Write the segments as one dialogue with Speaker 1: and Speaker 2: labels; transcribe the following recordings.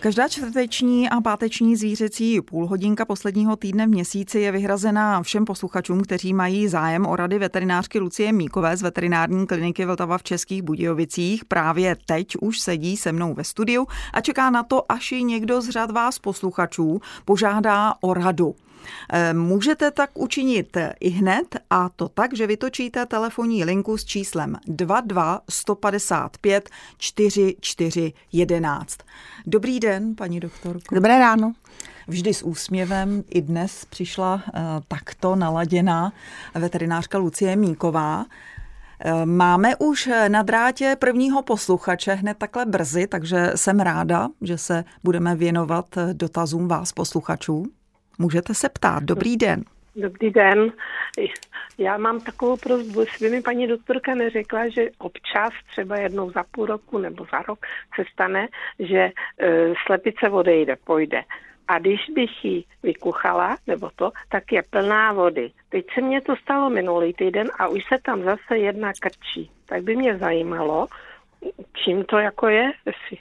Speaker 1: Každá čtvrteční a páteční zvířecí půlhodinka posledního týdne v měsíci je vyhrazená všem posluchačům, kteří mají zájem o rady veterinářky Lucie Míkové z veterinární kliniky Vltava v Českých Budějovicích. Právě teď už sedí se mnou ve studiu a čeká na to, až ji někdo z řad vás posluchačů požádá o radu. Eh, můžete tak učinit i hned a to tak, že vytočíte telefonní linku s číslem 22 155 44 11. Dobrý den, paní doktorko.
Speaker 2: Dobré ráno.
Speaker 1: Vždy s úsměvem i dnes přišla uh, takto naladěná veterinářka Lucie Míková. Eh, máme už na drátě prvního posluchače hned takhle brzy, takže jsem ráda, že se budeme věnovat dotazům vás posluchačů. Můžete se ptát. Dobrý den.
Speaker 3: Dobrý den. Já mám takovou prozbu, jestli mi paní doktorka neřekla, že občas, třeba jednou za půl roku nebo za rok, se stane, že e, slepice odejde, pojde. A když bych ji vykuchala, nebo to, tak je plná vody. Teď se mně to stalo minulý týden a už se tam zase jedna krčí. Tak by mě zajímalo, čím to jako je, jestli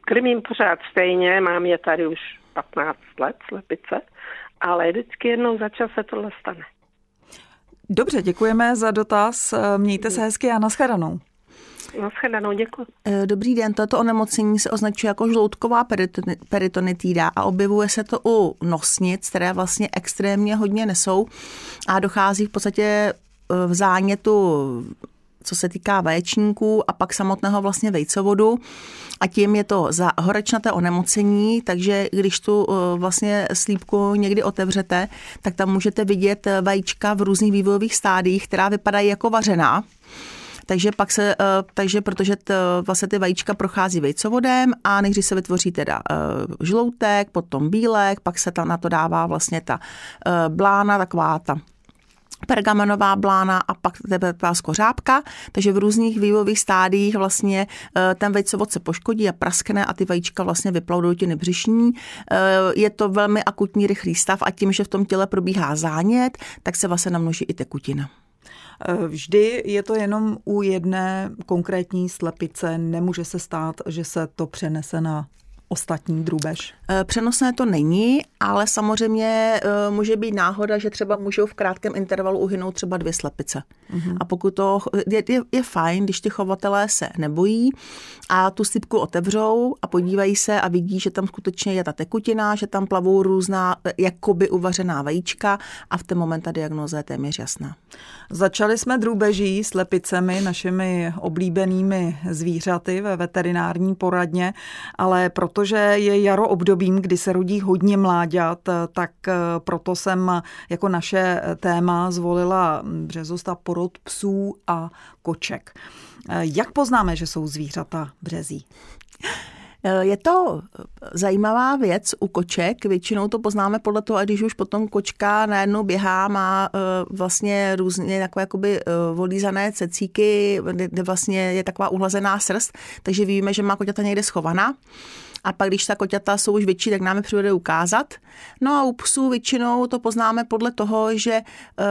Speaker 3: krmím pořád stejně, mám je tady už 15 let, slepice, ale vždycky jednou za čas se tohle stane.
Speaker 1: Dobře, děkujeme za dotaz. Mějte se hezky a nashledanou.
Speaker 3: Nashledanou, děkuji.
Speaker 2: Eh, dobrý den, toto onemocnění se označuje jako žloutková peritonitída a objevuje se to u nosnic, které vlastně extrémně hodně nesou a dochází v podstatě eh, v zánětu co se týká vaječníků a pak samotného vlastně vejcovodu a tím je to za horečnaté onemocnění, takže když tu eh, vlastně slípku někdy otevřete, tak tam můžete vidět eh, vajíčka v různých vývojových stádiích, která vypadají jako vařená. Takže pak se, eh, takže protože t, vlastně ty vajíčka prochází vejcovodem a nejdřív se vytvoří teda žloutek, potom bílek, pak se tam na to dává vlastně ta blána, taková ta pergamenová blána a pak teplá skořápka, takže v různých vývojových stádiích vlastně eh, ten vejcovod se poškodí a praskne a ty vajíčka vlastně vyplavou do těny břišní. Eh, je to velmi akutní rychlý stav a tím, že v tom těle probíhá zánět, tak se vlastně namnoží i tekutina.
Speaker 1: Eh, vždy je to jenom u jedné konkrétní slepice. Nemůže se stát, že se to přenese na ostatní drůbež?
Speaker 2: Eh, přenosné to není, ale samozřejmě eh, může být náhoda, že třeba můžou v krátkém intervalu uhynout třeba dvě slepice. Mm-hmm. A pokud to je, je, je fajn, když ty chovatelé se nebojí a tu slipku otevřou a podívají se a vidí, že tam skutečně je ta tekutina, že tam plavou různá eh, jakoby uvařená vajíčka a v ten moment ta diagnoza je téměř jasná.
Speaker 1: Začali jsme drůbeží slepicemi, našimi oblíbenými zvířaty ve veterinární poradně, ale proto protože je jaro obdobím, kdy se rodí hodně mláďat, tak eh, proto jsem jako naše téma zvolila březosta porod psů a koček. Eh, jak poznáme, že jsou zvířata březí?
Speaker 2: Eh, je to zajímavá věc u koček. Většinou to poznáme podle toho, když už potom kočka najednou běhá, má vlastně různě takové jakoby volízané cecíky, kde vlastně je taková uhlazená srst, takže víme, že má koťata někde schovaná a pak, když ta koťata jsou už větší, tak nám je přivede ukázat. No a u psů většinou to poznáme podle toho, že uh,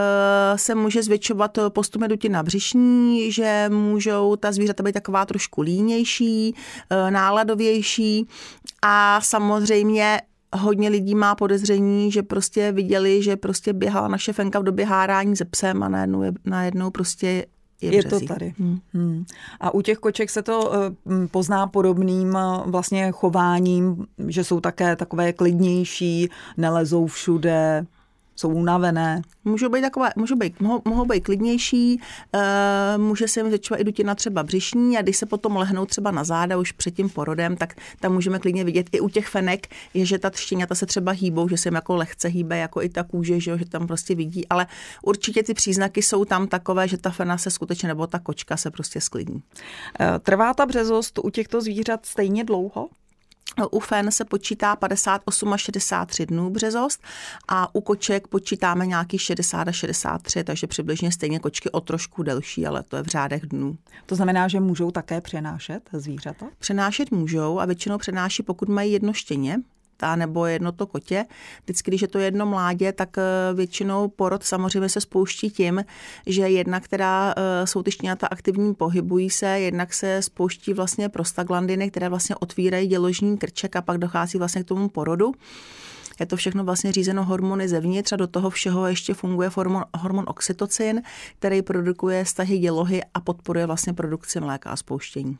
Speaker 2: se může zvětšovat postupně dutina břišní, že můžou ta zvířata být taková trošku línější, uh, náladovější a samozřejmě hodně lidí má podezření, že prostě viděli, že prostě běhala naše fenka v době hárání se psem a najednou, je, najednou prostě je,
Speaker 1: je to tady. Hmm. Hmm. A u těch koček se to uh, pozná podobným uh, vlastně chováním, že jsou také takové klidnější, nelezou všude, jsou unavené.
Speaker 2: Můžou být takové, můžou být, mohou, mohou být klidnější, uh, může se jim začovat i dutina třeba břišní a když se potom lehnou třeba na záda už před tím porodem, tak tam můžeme klidně vidět i u těch fenek, je, že ta třtěňata se třeba hýbou, že se jim jako lehce hýbe, jako i ta kůže, že, že tam prostě vidí, ale určitě ty příznaky jsou tam takové, že ta fena se skutečně, nebo ta kočka se prostě sklidní.
Speaker 1: Eh, trvá ta březost u těchto zvířat stejně dlouho?
Speaker 2: U fen se počítá 58 až 63 dnů březost a u koček počítáme nějaký 60 až 63, takže přibližně stejně kočky o trošku delší, ale to je v řádech dnů.
Speaker 1: To znamená, že můžou také přenášet zvířata?
Speaker 2: Přenášet můžou a většinou přenáší, pokud mají jedno štěně, a nebo jedno to kotě. Vždycky, když je to jedno mládě, tak eh, většinou porod samozřejmě se spouští tím, že jedna, která eh, jsou ty štěňata aktivní, pohybují se, jednak se spouští vlastně prostaglandiny, které vlastně otvírají děložní krček a pak dochází vlastně k tomu porodu. Je to všechno vlastně řízeno hormony zevnitř a do toho všeho ještě funguje hormon, hormon oxytocin, který produkuje stahy dělohy a podporuje vlastně produkci mléka a spouštění.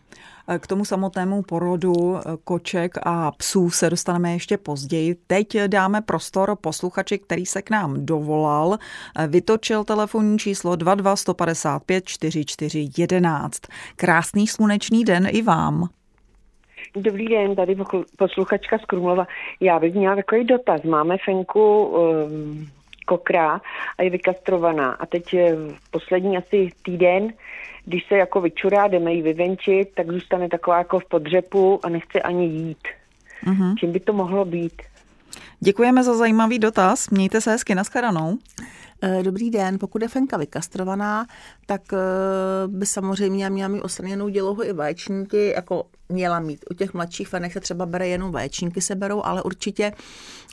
Speaker 1: K tomu samotnému porodu koček a psů se dostaneme ještě později. Teď dáme prostor posluchači, který se k nám dovolal. Vytočil telefonní číslo 22 155 44 11. Krásný slunečný den i vám.
Speaker 3: Dobrý den, tady posluchačka z Krumlova. Já bych měla takový dotaz. Máme fenku um, kokra a je vykastrovaná. A teď eh, poslední asi týden, když se jako vyčurá, jdeme ji vyvenčit, tak zůstane taková jako v podřepu a nechce ani jít. Uh-huh. Čím by to mohlo být?
Speaker 1: Děkujeme za zajímavý dotaz. Mějte se hezky, nashledanou.
Speaker 2: Eh, dobrý den, pokud je fenka vykastrovaná, tak eh, by samozřejmě měla mít ostraněnou dělohu i vaječníky, jako měla mít. U těch mladších fenek se třeba bere jenom vaječníky se berou, ale určitě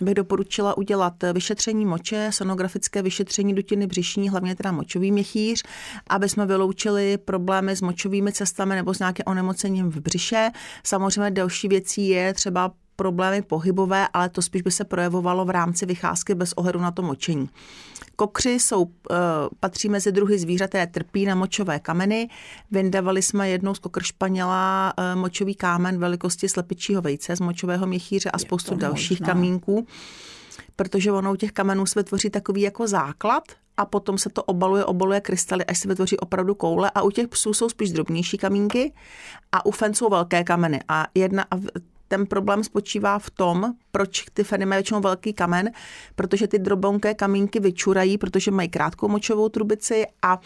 Speaker 2: bych doporučila udělat vyšetření moče, sonografické vyšetření dutiny břišní, hlavně teda močový měchýř, aby jsme vyloučili problémy s močovými cestami nebo s nějakým onemocněním v břiše. Samozřejmě další věcí je třeba problémy pohybové, ale to spíš by se projevovalo v rámci vycházky bez ohledu na to močení. Kokři jsou, eh, patří mezi druhy zvířat, které trpí na močové kameny. Vyndavali jsme jednou z kokr španěla eh, močový kámen velikosti slepičího vejce z močového měchýře a spoustu dalších možná. kamínků protože ono u těch kamenů se vytvoří takový jako základ a potom se to obaluje, obaluje krystaly, až se vytvoří opravdu koule a u těch psů jsou spíš drobnější kamínky a u fen jsou velké kameny a jedna a ten problém spočívá v tom, proč ty feny mají většinou velký kamen, protože ty drobonké kamínky vyčurají, protože mají krátkou močovou trubici a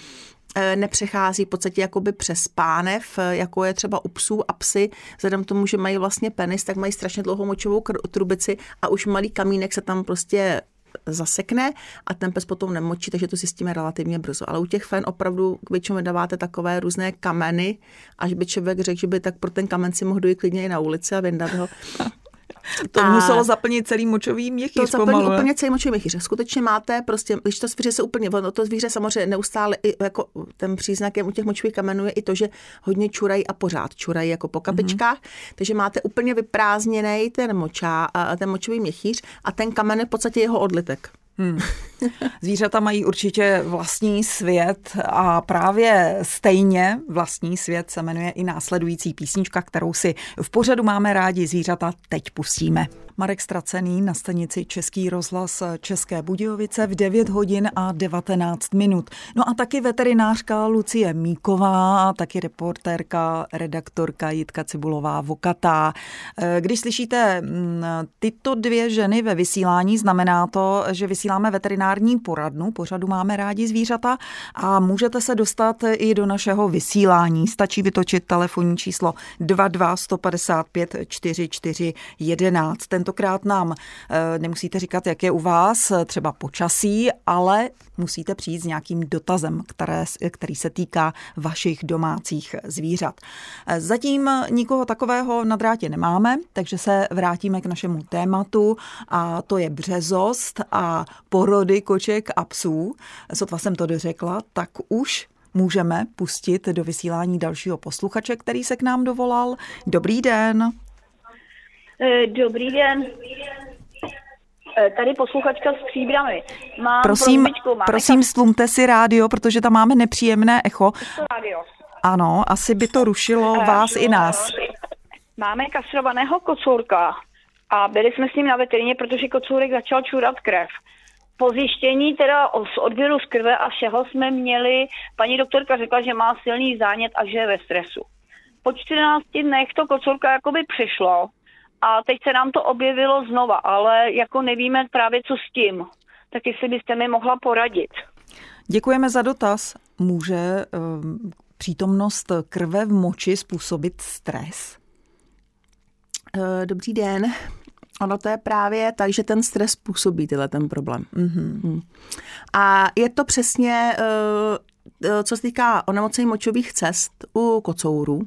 Speaker 2: e, nepřechází v podstatě jakoby přes pánev, jako je třeba u psů a psy, vzhledem k tomu, že mají vlastně penis, tak mají strašně dlouhou močovou trubici a už malý kamínek se tam prostě zasekne a ten pes potom nemočí, takže to zjistíme relativně brzo. Ale u těch fen opravdu většinou dáváte takové různé kameny, až by člověk řekl, že by tak pro ten kamen si mohl dojít klidně i na ulici a vyndat ho.
Speaker 1: To a muselo zaplnit celý močový měchýř.
Speaker 2: To zaplní úplně celý močový měchýř. Skutečně máte prostě, když to zvíře se úplně, ono to zvíře samozřejmě neustále, i jako ten příznakem u těch močových kamenů je i to, že hodně čurají a pořád čurají jako po kapičkách, mm-hmm. takže máte úplně vyprázdněný ten močá, ten močový měchýř a ten kamen je v podstatě jeho odlitek. Hmm.
Speaker 1: Zvířata mají určitě vlastní svět a právě stejně vlastní svět se jmenuje i následující písnička, kterou si v pořadu máme rádi zvířata teď pustíme. Marek Stracený na stanici Český rozhlas České Budějovice v 9 hodin a 19 minut. No a taky veterinářka Lucie Míková, taky reportérka, redaktorka Jitka Cibulová Vokatá. Když slyšíte mm, tyto dvě ženy ve vysílání, znamená to, že vysíláme veterinární poradnu, pořadu máme rádi zvířata a můžete se dostat i do našeho vysílání. Stačí vytočit telefonní číslo 22 155 44 11. Tento tentokrát nám eh, nemusíte říkat, jak je u vás třeba počasí, ale musíte přijít s nějakým dotazem, které, který se týká vašich domácích zvířat. Eh, zatím nikoho takového na drátě nemáme, takže se vrátíme k našemu tématu a to je březost a porody koček a psů. Sotva jsem to dořekla, tak už můžeme pustit do vysílání dalšího posluchače, který se k nám dovolal. Dobrý den.
Speaker 4: Eh, dobrý den. Eh, tady posluchačka s příbramy. Mám
Speaker 1: prosím, Máme prosím, slumte si rádio, protože tam máme nepříjemné echo.
Speaker 4: Rádio.
Speaker 1: Ano, asi by to rušilo rádio. vás i nás.
Speaker 4: Máme kastrovaného kocourka a byli jsme s ním na veterině, protože kocourek začal čurat krev. Po zjištění teda z odběru z krve a všeho jsme měli, paní doktorka řekla, že má silný zánět a že je ve stresu. Po 14 dnech to kocourka jakoby přišlo, a teď se nám to objevilo znova, ale jako nevíme právě co s tím. Tak jestli byste mi mohla poradit.
Speaker 1: Děkujeme za dotaz. Může um, přítomnost krve v moči způsobit stres?
Speaker 2: Eh, dobrý den. Ono to je právě tak, že ten stres způsobí tyhle ten problém. Mm-hmm. A je to přesně, eh, co se týká onemocnění močových cest u kocourů,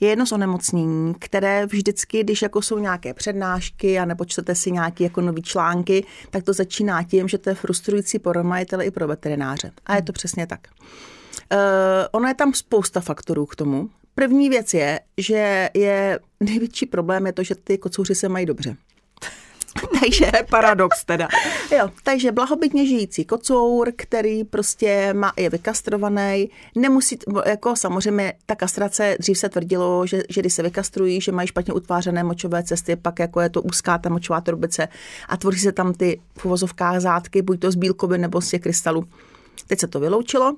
Speaker 2: je jedno z onemocnění, které vždycky, když jako jsou nějaké přednášky a nebo čtete si nějaké jako nový články, tak to začíná tím, že to je frustrující pro majitele i pro veterináře. A je to přesně tak. Uh, ono je tam spousta faktorů k tomu. První věc je, že je největší problém je to, že ty kocouři se mají dobře.
Speaker 1: takže paradox teda.
Speaker 2: Jo, takže blahobytně žijící kocour, který prostě má, je vykastrovaný, nemusí, jako samozřejmě ta kastrace, dřív se tvrdilo, že, že když se vykastrují, že mají špatně utvářené močové cesty, pak jako je to úzká ta močová trubice a tvoří se tam ty v uvozovkách zátky, buď to z bílkovin nebo z těch krystalů. Teď se to vyloučilo,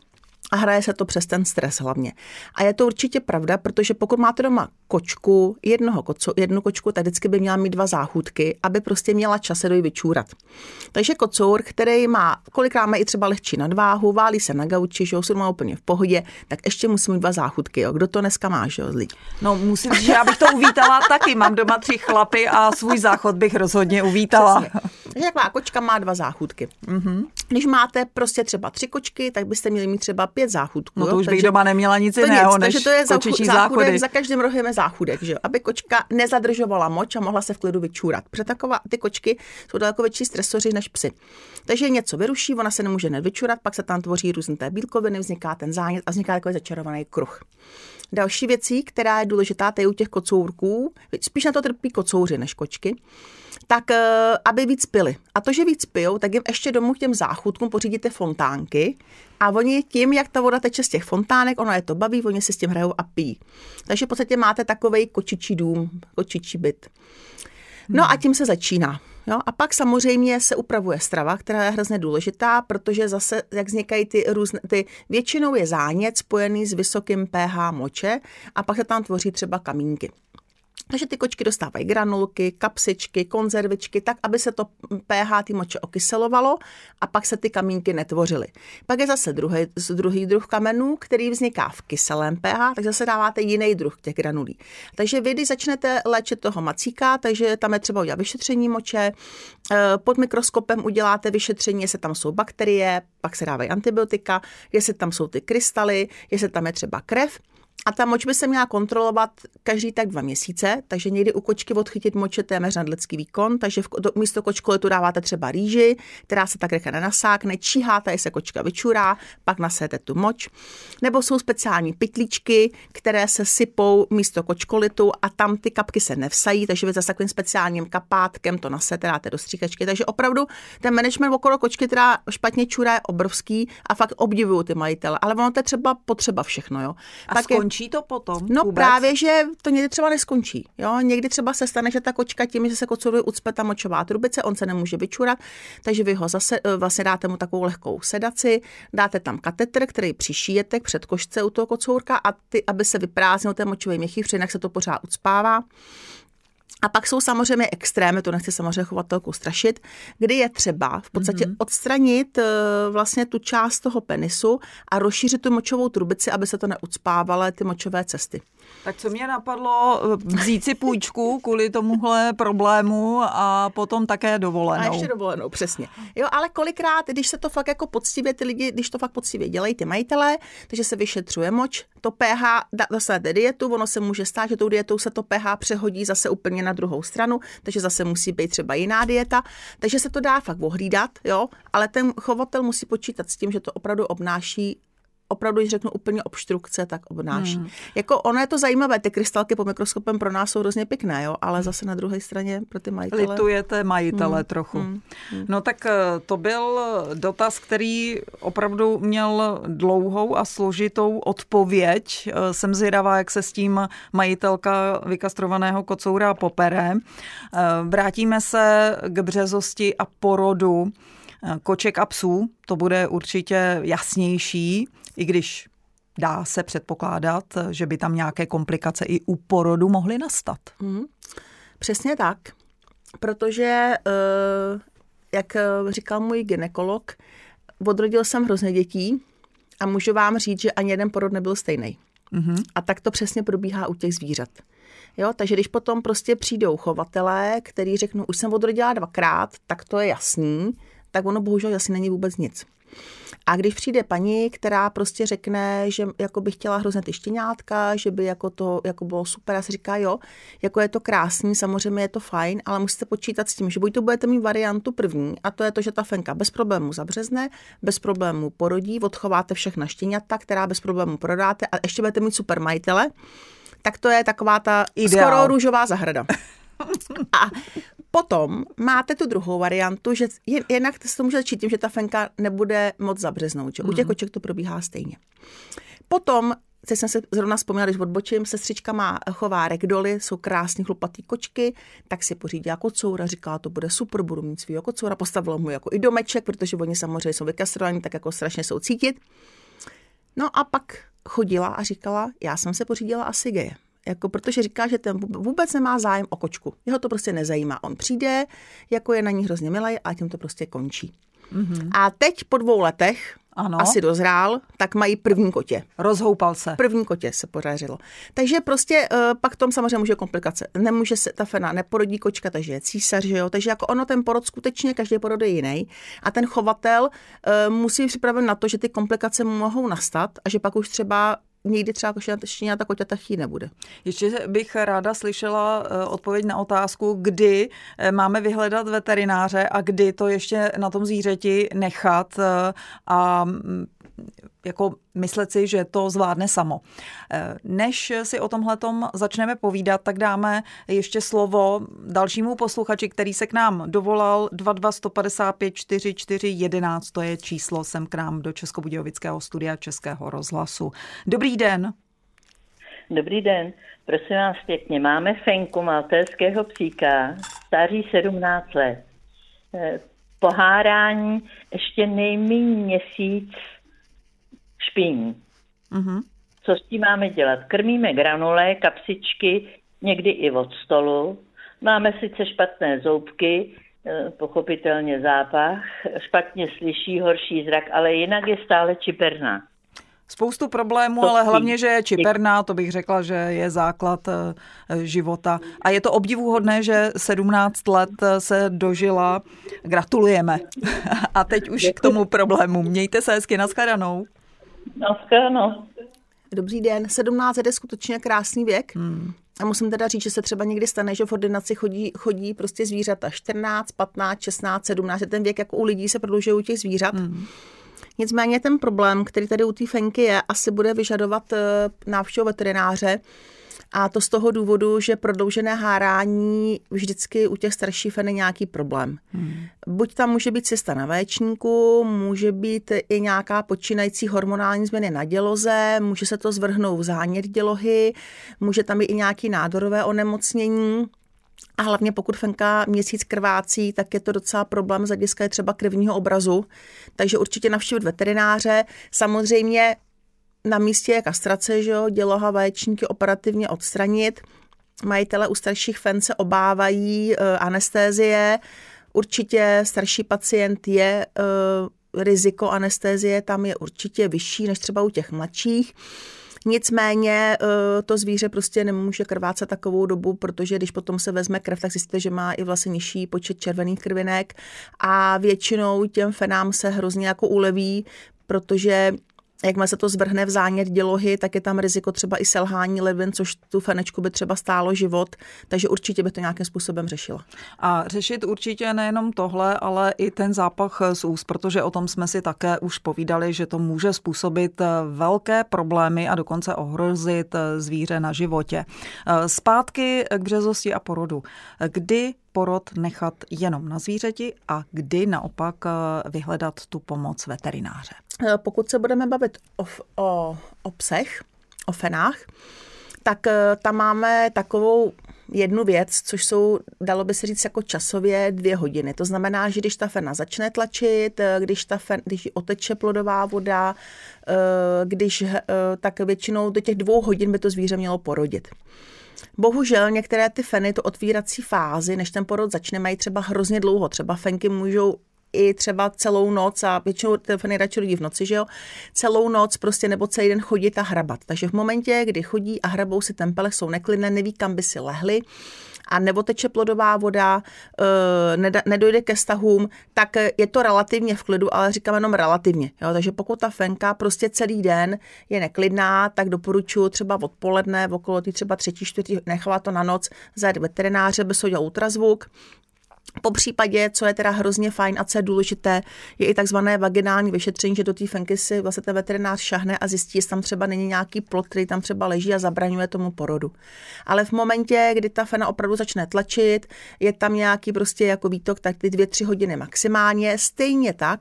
Speaker 2: a hraje se to přes ten stres hlavně. A je to určitě pravda, protože pokud máte doma kočku, jednoho koco, jednu kočku, tak vždycky by měla mít dva záchůdky, aby prostě měla čas se doj vyčůrat. Takže kocour, který má, kolikrát má i třeba lehčí nadváhu, válí se na gauči, že ho má úplně v pohodě, tak ještě musí mít dva záchůdky. Jo. Kdo to dneska má, že jo, zlý?
Speaker 1: No musím říct, že já bych to uvítala taky. Mám doma tři chlapy a svůj záchod bych rozhodně uvítala. Přesně.
Speaker 2: Takže taková kočka má dva záchůdky. Mm-hmm. Když máte prostě třeba tři kočky, tak byste měli mít třeba pět záchůdků.
Speaker 1: No to už bych takže, doma neměla nic jiného, než takže to je kočičí záchody.
Speaker 2: Záchudek, za každým rohem je záchudek, že? aby kočka nezadržovala moč a mohla se v klidu vyčůrat. Protože taková, ty kočky jsou daleko větší stresoři než psy. Takže něco vyruší, ona se nemůže nevyčurat, pak se tam tvoří různé té bílkoviny, vzniká ten zánět a vzniká takový začarovaný kruh. Další věcí, která je důležitá, je u těch kocourků, spíš na to trpí kocouři než kočky, tak eh, aby víc pili. A to, že víc pijou, tak jim ještě domů k těm záchůdkům pořídíte fontánky a oni tím, jak ta voda teče z těch fontánek, ono je to baví, oni si s tím hrajou a pijí. Takže v podstatě máte takový kočičí dům, kočičí byt. No a tím se začíná. Jo? A pak samozřejmě se upravuje strava, která je hrozně důležitá, protože zase, jak vznikají ty různé, ty většinou je zánět spojený s vysokým pH moče a pak se tam tvoří třeba kamínky. Takže ty kočky dostávají granulky, kapsičky, konzervičky, tak, aby se to pH ty moče okyselovalo a pak se ty kamínky netvořily. Pak je zase druhý, druhý druh kamenů, který vzniká v kyselém pH, takže zase dáváte jiný druh těch granulí. Takže vy, když začnete léčit toho macíka, takže tam je třeba udělat vyšetření moče, eh, pod mikroskopem uděláte vyšetření, jestli tam jsou bakterie, pak se dávají antibiotika, jestli tam jsou ty krystaly, jestli tam je třeba krev a ta moč by se měla kontrolovat každý tak dva měsíce, takže někdy u kočky odchytit moč je téměř nadlidský výkon, takže v, do, místo kočkoletu dáváte třeba rýži, která se tak rychle nenasákne, číháte, se kočka vyčurá, pak nasete tu moč. Nebo jsou speciální pytlíčky, které se sypou místo kočkolitu a tam ty kapky se nevsají, takže vy zase takovým speciálním kapátkem to nasete, dáte do stříkačky. Takže opravdu ten management okolo kočky, která špatně čurá, je obrovský a fakt obdivuju ty majitele. Ale ono to je třeba potřeba všechno. Jo.
Speaker 1: A skončí to potom?
Speaker 2: No vůbec? právě, že to někdy třeba neskončí. Jo? Někdy třeba se stane, že ta kočka tím, že se kocuruje ucpe ta močová trubice, on se nemůže vyčurat, takže vy ho zase eh, vlastně dáte mu takovou lehkou sedaci, dáte tam katetr, který přišijete k předkošce u toho kocourka a ty, aby se vyprázdnil ten močový měchýř, jinak se to pořád ucpává. A pak jsou samozřejmě extrémy, to nechci samozřejmě chovatelku strašit, kdy je třeba v podstatě mm-hmm. odstranit eh, vlastně tu část toho penisu a rozšířit tu močovou trubici, aby se to neucpávaly ty močové cesty.
Speaker 1: Tak co mě napadlo, eh, vzít si půjčku kvůli tomuhle problému a potom také dovolenou.
Speaker 2: A ještě dovolenou, přesně. Jo, ale kolikrát, když se to fakt jako poctivě, ty lidi, když to fakt poctivě dělají ty majitelé, takže se vyšetřuje moč, to pH, dostanete dietu, ono se může stát, že tou dietou se to pH přehodí zase úplně na druhou stranu, takže zase musí být třeba jiná dieta, takže se to dá fakt ohlídat, jo, ale ten chovatel musí počítat s tím, že to opravdu obnáší opravdu, když řeknu úplně obstrukce, tak obnáší. Hmm. Jako ono je to zajímavé, ty krystalky pod mikroskopem pro nás jsou hrozně pěkné, jo, ale zase na druhé straně pro ty majitele.
Speaker 1: Litujete majitele hmm. trochu. Hmm. No tak eh, to byl dotaz, který opravdu měl dlouhou a složitou odpověď. Eh, jsem zvědavá, jak se s tím majitelka vykastrovaného kocoura popere. Eh, vrátíme se k březosti a porodu koček a psů. To bude určitě jasnější i když dá se předpokládat, že by tam nějaké komplikace i u porodu mohly nastat. Hmm.
Speaker 2: Přesně tak, protože, eh, jak říkal můj ginekolog, odrodil jsem hrozně dětí a můžu vám říct, že ani jeden porod nebyl stejný. Mm-hmm. A tak to přesně probíhá u těch zvířat. Jo, takže když potom prostě přijdou chovatelé, který řeknou, už jsem odrodila dvakrát, tak to je jasný, tak ono bohužel asi není vůbec nic. A když přijde paní, která prostě řekne, že jako by chtěla hrozně ty štěňátka, že by jako to jako bylo super, a se říká, jo, jako je to krásný, samozřejmě je to fajn, ale musíte počítat s tím, že buď to budete mít variantu první, a to je to, že ta fenka bez problémů zabřezne, bez problémů porodí, odchováte všechna štěňata, která bez problémů prodáte a ještě budete mít super majitele, tak to je taková ta Ideál. skoro růžová zahrada. A potom máte tu druhou variantu, že jednak se to může začít tím, že ta fenka nebude moc zabřeznout, že u těch mhm. koček to probíhá stejně. Potom Teď jsem se zrovna vzpomněla, když odbočím, sestřička má chová regdoly, jsou krásný chlupatý kočky, tak si pořídila kocoura, říkala, to bude super, budu mít svýho kocoura, postavila mu jako i domeček, protože oni samozřejmě jsou vykastrovaní, tak jako strašně jsou cítit. No a pak chodila a říkala, já jsem se pořídila asi geje. Jako, protože říká, že ten vůbec nemá zájem o kočku. Jeho to prostě nezajímá. On přijde, jako je na ní hrozně milý a tím to prostě končí. Mm-hmm. A teď po dvou letech ano. asi dozrál, tak mají první kotě.
Speaker 1: Rozhoupal se.
Speaker 2: První kotě se podařilo. Takže prostě uh, pak tom samozřejmě může komplikace. Nemůže se, ta fena neporodí kočka, takže je císař, že jo? Takže jako ono ten porod skutečně, každý porod je jiný. A ten chovatel uh, musí připravit na to, že ty komplikace mohou nastat a že pak už třeba někdy třeba ta koťata chtít nebude.
Speaker 1: Ještě bych ráda slyšela eh, odpověď na otázku, kdy eh, máme vyhledat veterináře a kdy to ještě na tom zvířeti nechat eh, a mm, jako myslet si, že to zvládne samo. Eh, než si o tomhle začneme povídat, tak dáme ještě slovo dalšímu posluchači, který se k nám dovolal 22 155 44 11, to je číslo sem k nám do Českobudějovického studia Českého rozhlasu. Dobrý den.
Speaker 5: Dobrý den. Prosím vás pěkně, máme fenku maltéského psíka, starý 17 let. Eh, pohárání ještě nejméně měsíc špíní. Uh-huh. Co s tím máme dělat? Krmíme granule, kapsičky, někdy i od stolu. Máme sice špatné zoubky, eh, pochopitelně zápach, špatně slyší, horší zrak, ale jinak je stále čiperná.
Speaker 1: Spoustu problémů, to ale hlavně, že je čiperná, to bych řekla, že je základ eh, života. A je to obdivuhodné, že 17 let eh, se dožila. Gratulujeme. A teď už k tomu problému. Mějte se hezky, naschledanou.
Speaker 5: Naschledanou.
Speaker 2: Dobrý den, 17 je skutečně krásný věk. Hmm. A musím teda říct, že se třeba někdy stane, že v ordinaci chodí, chodí prostě zvířata 14, 15, 16, 17, ten věk jako u lidí se prodlužuje u těch zvířat. Hmm. Nicméně ten problém, který tady u té fenky je, asi bude vyžadovat eh, návštěvu veterináře, a to z toho důvodu, že prodloužené hárání vždycky u těch starších fen je nějaký problém. Hmm. Buď tam může být cesta na véčníku, může být i nějaká počínající hormonální změny na děloze, může se to zvrhnout v zánět dělohy, může tam být i nějaký nádorové onemocnění. A hlavně pokud fenka měsíc krvácí, tak je to docela problém z hlediska třeba krevního obrazu. Takže určitě navštívit veterináře. Samozřejmě na místě kastrace, že jo, děloha vaječníky operativně odstranit. Majitele u starších fen se obávají uh, anestézie. Určitě starší pacient je uh, riziko anestézie tam je určitě vyšší než třeba u těch mladších. Nicméně e, to zvíře prostě nemůže krvácet takovou dobu, protože když potom se vezme krev, tak zjistíte, že má i vlastně nižší počet červených krvinek a většinou těm fenám se hrozně jako uleví, protože Jakmile se to zvrhne v zánět dělohy, tak je tam riziko třeba i selhání ledvin, což tu fenečku by třeba stálo život, takže určitě by to nějakým způsobem řešila.
Speaker 1: A řešit určitě nejenom tohle, ale i ten zápach z úst, protože o tom jsme si také už povídali, že to může způsobit eh, velké problémy a dokonce ohrozit eh, zvíře na životě. Eh, zpátky k březosti a porodu. Kdy porod nechat jenom na zvířeti a kdy naopak vyhledat tu pomoc veterináře?
Speaker 2: Eh, pokud se budeme bavit o, o, o psech, o fenách, tak eh, tam máme takovou jednu věc, což jsou, dalo by se říct, jako časově dvě hodiny. To znamená, že když ta fena začne tlačit, eh, když, ta fen, když oteče plodová voda, když, tak většinou do těch dvou hodin by to zvíře mělo porodit. Bohužel některé ty feny, to otvírací fázy, než ten porod začne, mají třeba hrozně dlouho. Třeba fenky můžou i třeba celou noc a většinou telefony radši lidi v noci, že jo, celou noc prostě nebo celý den chodit a hrabat. Takže v momentě, kdy chodí a hrabou si tempele, jsou neklidné, neví, kam by si lehli, a nebo teče plodová voda, eh, nedojde ke stahům, tak je to relativně v klidu, ale říkám jenom relativně. Jo? Takže pokud ta fenka prostě celý den je neklidná, tak doporučuji třeba odpoledne, okolo ty třeba třetí, čtvrtý, nechala to na noc, zajet veterináře, by se udělal ultrazvuk, po případě, co je teda hrozně fajn a co je důležité, je i takzvané vaginální vyšetření, že do té fenky si vlastně ten veterinář šahne a zjistí, jestli tam třeba není nějaký plot, který tam třeba leží a zabraňuje tomu porodu. Ale v momentě, kdy ta fena opravdu začne tlačit, je tam nějaký prostě jako výtok, tak ty dvě, tři hodiny maximálně. Stejně tak,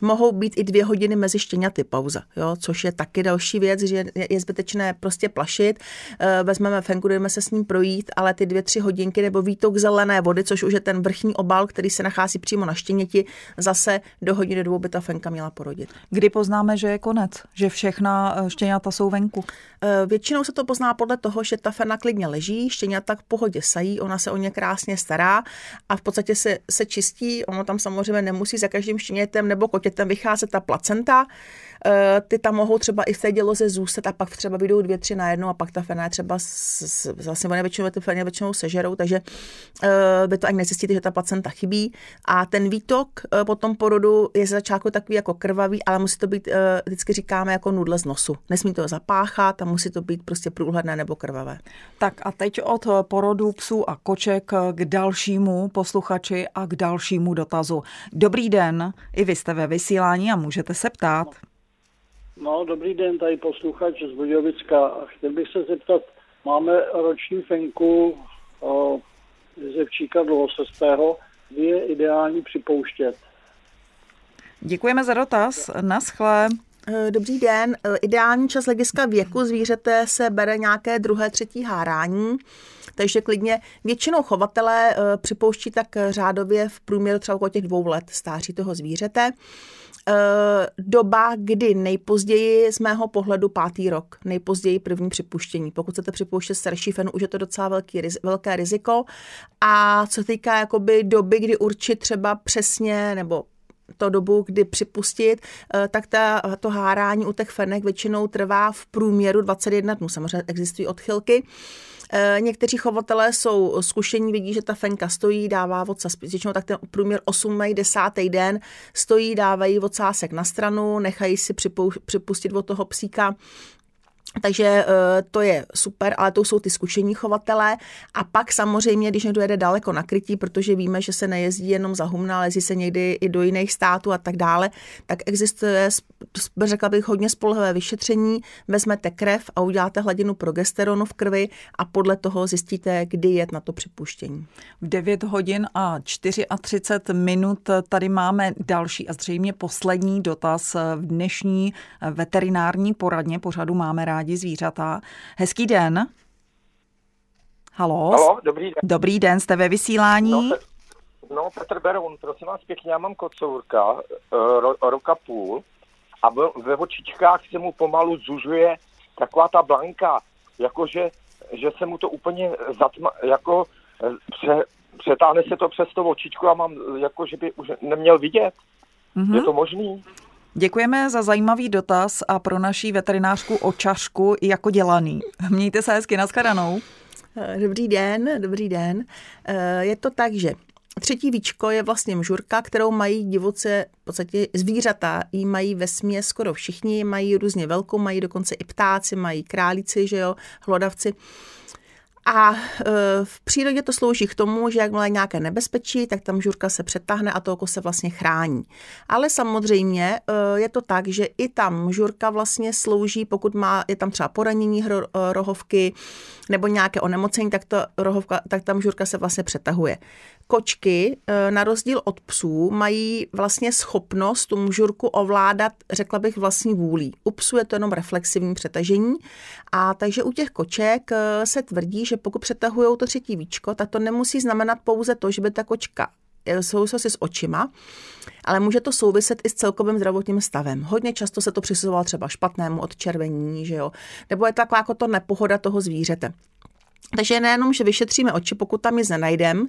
Speaker 2: mohou být i dvě hodiny mezi štěňaty pauza, jo, což je taky další věc, že je zbytečné prostě plašit. Eh, vezmeme fenku, jdeme se s ním projít, ale ty dvě, tři hodinky nebo výtok zelené vody, což už je ten vrchní obal, který se nachází přímo na štěněti, zase do hodiny dvou by ta fenka měla porodit.
Speaker 1: Kdy poznáme, že je konec, že všechna eh, štěňata jsou venku?
Speaker 2: Eh, většinou se to pozná podle toho, že ta fena klidně leží, štěňata v pohodě sají, ona se o ně krásně stará a v podstatě se, se čistí. Ono tam samozřejmě nemusí za každým štěnětem nebo kotětem vycházet ta placenta, ty tam mohou třeba i v té děloze zůstat a pak třeba vyjdou dvě, tři na jednu a pak ta fena třeba zase oni většinou ty feny většinou sežerou, takže eh, vy to ani nezjistíte, že ta placenta chybí. A ten výtok eh, po tom porodu je z začátku takový jako krvavý, ale musí to být, vždycky říkáme, jako nudle z nosu. Nesmí to zapáchat a musí to být prostě průhledné nebo krvavé.
Speaker 1: Tak a teď od porodu psů a koček k dalšímu posluchači a k dalšímu dotazu. Dobrý den, i vy jste ve vysílání a můžete se ptát.
Speaker 6: No, dobrý den, tady posluchač z Budějovicka. Chtěl bych se zeptat, máme roční fenku o, ze dlouhosestého, kdy je ideální připouštět.
Speaker 1: Děkujeme za dotaz. Naschle.
Speaker 2: Eh, dobrý den. Ideální čas hlediska věku zvířete se bere nějaké druhé, třetí hárání, takže klidně většinou chovatelé eh, připouští tak řádově v průměru třeba okolo těch dvou let stáří toho zvířete. Eh, doba, kdy nejpozději z mého pohledu pátý rok, nejpozději první připuštění. Pokud chcete připouštět starší fen, už je to docela velký, velké riziko. A co týká jakoby doby, kdy určit třeba přesně nebo to dobu, kdy připustit, eh, tak ta, to hárání u těch fenek většinou trvá v průměru 21 dnů. Samozřejmě existují odchylky. Eh, někteří chovatelé jsou zkušení, vidí, že ta fenka stojí, dává vocas, většinou tak ten průměr 8. 10. den stojí, dávají vocásek na stranu, nechají si připustit od toho psíka takže eh, to je super, ale to jsou ty zkušení chovatelé. A pak samozřejmě, když někdo jede daleko na krytí, protože víme, že se nejezdí jenom za humna, ale jezdí se někdy i do jiných států a tak dále, tak existuje, řekla bych, hodně spolehlivé vyšetření. Vezmete krev a uděláte hladinu progesteronu v krvi a podle toho zjistíte, kdy je na to připuštění.
Speaker 1: V 9 hodin a 34 minut tady máme další a zřejmě poslední dotaz v dnešní veterinární poradně. Pořadu máme rádi rádi zvířata. Hezký den. Halo?
Speaker 7: Halo, dobrý den.
Speaker 1: Dobrý den, jste ve vysílání?
Speaker 7: No, no Petr Beroun, prosím vás pěkně, já mám kocourka, uh, ro, roka půl a ve očičkách se mu pomalu zužuje taková ta blanka, jakože že se mu to úplně zatma, jako eh, pře, přetáhne se to přes to očičku a mám, jako že by už neměl vidět. Mm-hmm. Je to možný?
Speaker 1: Děkujeme za zajímavý dotaz a pro naší veterinářku očařku jako dělaný. Mějte se hezky, nashledanou.
Speaker 2: Eh, dobrý den, dobrý den. Eh, je to tak, že Třetí víčko je vlastně mžurka, kterou mají divoce, v podstatě zvířata, jí mají ve smě skoro všichni, mají různě velkou, mají dokonce i ptáci, mají králíci, že jo, hlodavci. A e, v přírodě to slouží k tomu, že jak je nějaké nebezpečí, tak tam žurka se přetáhne a to oko se vlastně chrání. Ale samozřejmě e, je to tak, že i tam žurka vlastně slouží, pokud má, je tam třeba poranění e, rohovky nebo nějaké onemocnění, tak, to rohovka, tak tam žurka se vlastně přetahuje. Kočky, na rozdíl od psů, mají vlastně schopnost tu mužurku ovládat, řekla bych, vlastní vůlí. U psů je to jenom reflexivní přetažení a takže u těch koček se tvrdí, že pokud přetahují to třetí víčko, tak to nemusí znamenat pouze to, že by ta kočka souvislosti s očima, ale může to souviset i s celkovým zdravotním stavem. Hodně často se to přisuzovalo třeba špatnému odčervení, že jo? nebo je taková jako to nepohoda toho zvířete. Takže nejenom, že vyšetříme oči, pokud tam nic nenajdem,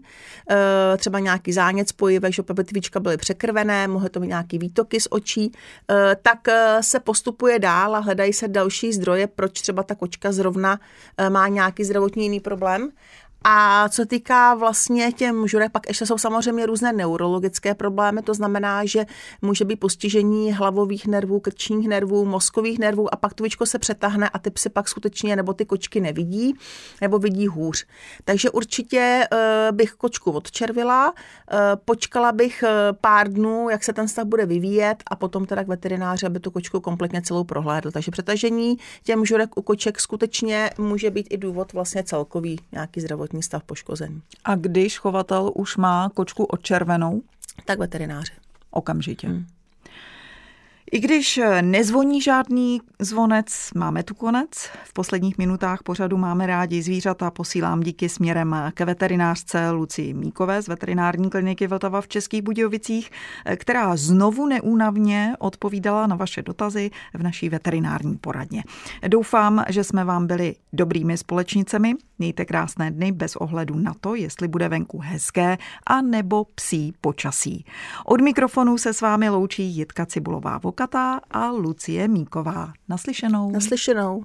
Speaker 2: eh, třeba nějaký zánět spojivek, že tvíčka byly překrvené, mohly to mít nějaký výtoky z očí, eh, tak eh, se postupuje dál a hledají se další zdroje, proč třeba ta kočka zrovna má nějaký zdravotní jiný problém. A co týká vlastně těm žurek, pak ještě jsou samozřejmě různé neurologické problémy, to znamená, že může být postižení hlavových nervů, krčních nervů, mozkových nervů a pak tuvičko se přetáhne a ty psy pak skutečně nebo ty kočky nevidí, nebo vidí hůř. Takže určitě uh, bych kočku odčervila, uh, počkala bych uh, pár dnů, jak se ten stav bude vyvíjet a potom teda k veterináři, aby tu kočku kompletně celou prohlédl. Takže přetažení těm žurek u koček skutečně může být i důvod vlastně celkový nějaký zdravotní zdravotní stav poškozený.
Speaker 1: A když chovatel už má kočku odčervenou?
Speaker 2: Tak veterináře.
Speaker 1: Okamžitě. Hmm. I když nezvoní žádný zvonec, máme tu konec. V posledních minutách pořadu máme rádi zvířata. Posílám díky směrem ke veterinářce Lucii Míkové z veterinární kliniky Vltava v Českých Budějovicích, která znovu neúnavně odpovídala na vaše dotazy v naší veterinární poradně. Doufám, že jsme vám byli dobrými společnicemi. Mějte krásné dny bez ohledu na to, jestli bude venku hezké a nebo psí počasí. Od mikrofonu se s vámi loučí Jitka Cibulová Vokatá a Lucie Míková. Naslyšenou.
Speaker 2: Naslyšenou.